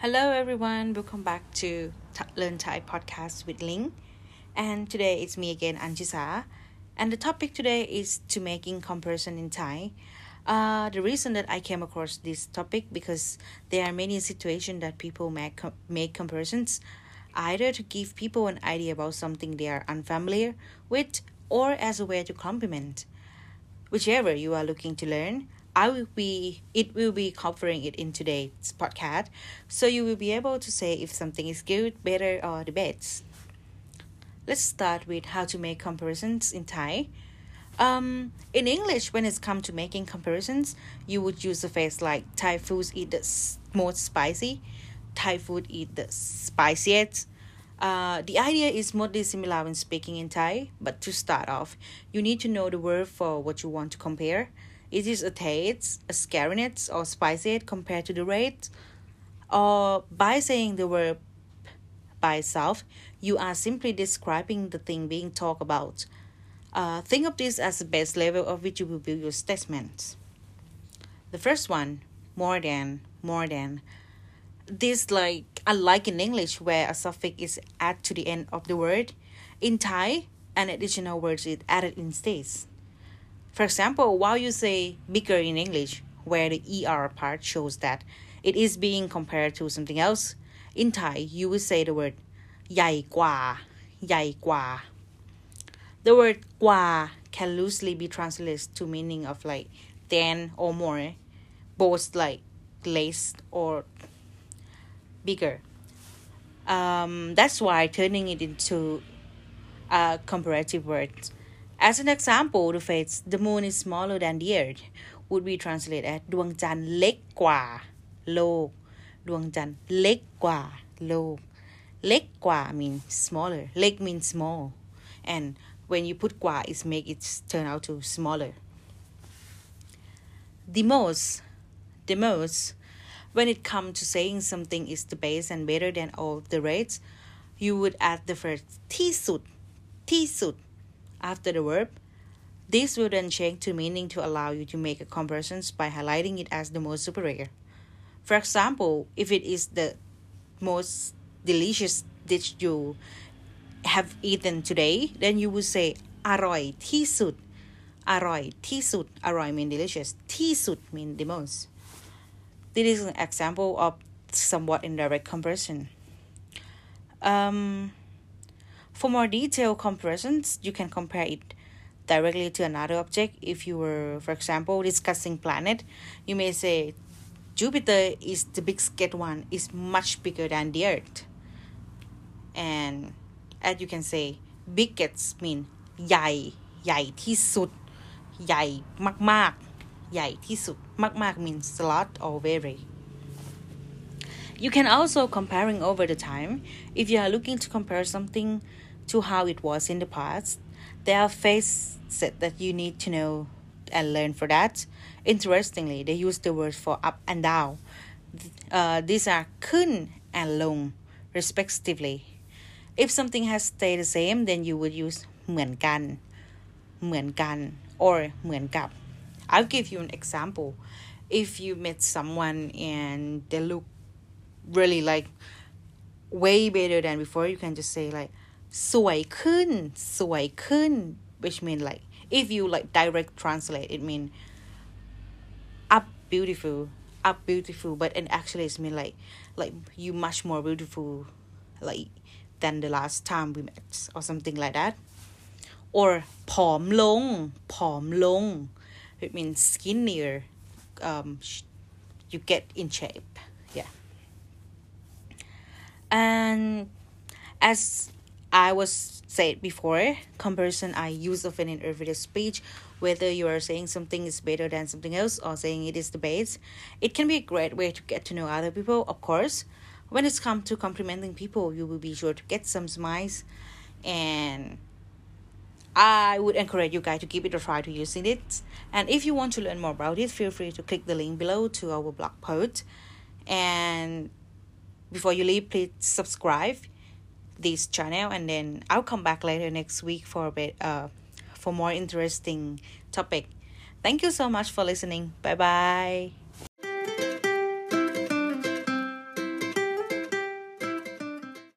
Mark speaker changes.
Speaker 1: Hello, everyone. Welcome back to Learn Thai podcast with Ling. And today it's me again, Anchisa. And the topic today is to making comparison in Thai. Uh, the reason that I came across this topic because there are many situations that people make make comparisons, either to give people an idea about something they are unfamiliar with, or as a way to compliment. Whichever you are looking to learn, I will be it will be covering it in today's podcast, so you will be able to say if something is good, better, or the best. Let's start with how to make comparisons in Thai. Um, in English, when it's come to making comparisons, you would use a phrase like Thai foods eat the most spicy, Thai food eat the spiciest. Uh, the idea is mostly similar when speaking in Thai, but to start off, you need to know the word for what you want to compare. Is it a taste, a scariness, or spicy compared to the rate? Or by saying the word by itself, you are simply describing the thing being talked about. Uh, think of this as the base level of which you will build your statements. The first one, more than, more than. This like unlike in English where a suffix is added to the end of the word, in Thai an additional word is added instead. For example, while you say bigger in English, where the ER part shows that it is being compared to something else, in Thai you will say the word ใหญ่กว่าใหญ่กว่า The word กว่า can loosely be translated to meaning of like than or more, both like less or bigger. Um, that's why turning it into a comparative word as an example, the phrase the moon is smaller than the earth would be translated as ดวงจันทร์เล็กกว่าโลกดวงจันทร์เล็กกว่าโลกเล็กกว่า means smaller เล็ก means small and when you put กว่าit make it turn out to smaller the most the most when it comes to saying something is the best and better than all the rates you would add the first ที่สุดที่สุด after the verb. This will then change to meaning to allow you to make a comparison by highlighting it as the most superior. For example, if it is the most delicious dish you have eaten today, then you would say อร่อยที่สุดอร่อยที่สุดอร่อย mean delicious ที่สุด mean the most this is an example of somewhat indirect comparison um, for more detailed comparisons, you can compare it directly to another object. If you were, for example, discussing planet, you may say Jupiter is the biggest one, is much bigger than the Earth. And as you can say, biggest mean ใหญ่ใหญ่ที่สุดใหญ่มากๆใหญ่ที่สุดมากๆ means a lot or very you can also comparing over the time if you are looking to compare something to how it was in the past. There are facets that you need to know and learn for that. Interestingly, they use the word for up and down. Uh, these are kun and long, respectively. If something has stayed the same, then you would use เหมือนกัน เหมือนกัน or เหมือนกับ I'll give you an example. If you met someone and they look really like way better than before, you can just say like สวยขึ้นสวยขึ้น which mean like if you like direct translate it mean up beautiful up beautiful but and actually it's mean like like you much more beautiful like than the last time we met or something like that or ผอมลงผอมลง it means skinnier um you get in shape yeah and as I was said before, comparison I use often in everyday speech, whether you are saying something is better than something else or saying it is the best. It can be a great way to get to know other people, of course. When it's come to complimenting people, you will be sure to get some smiles and I would encourage you guys to give it a try to using it. And if you want to learn more about it, feel free to click the link below to our blog post. And before you leave, please subscribe this channel and then I'll come back later next week for a bit uh for more interesting topic. Thank you so much for listening. Bye bye.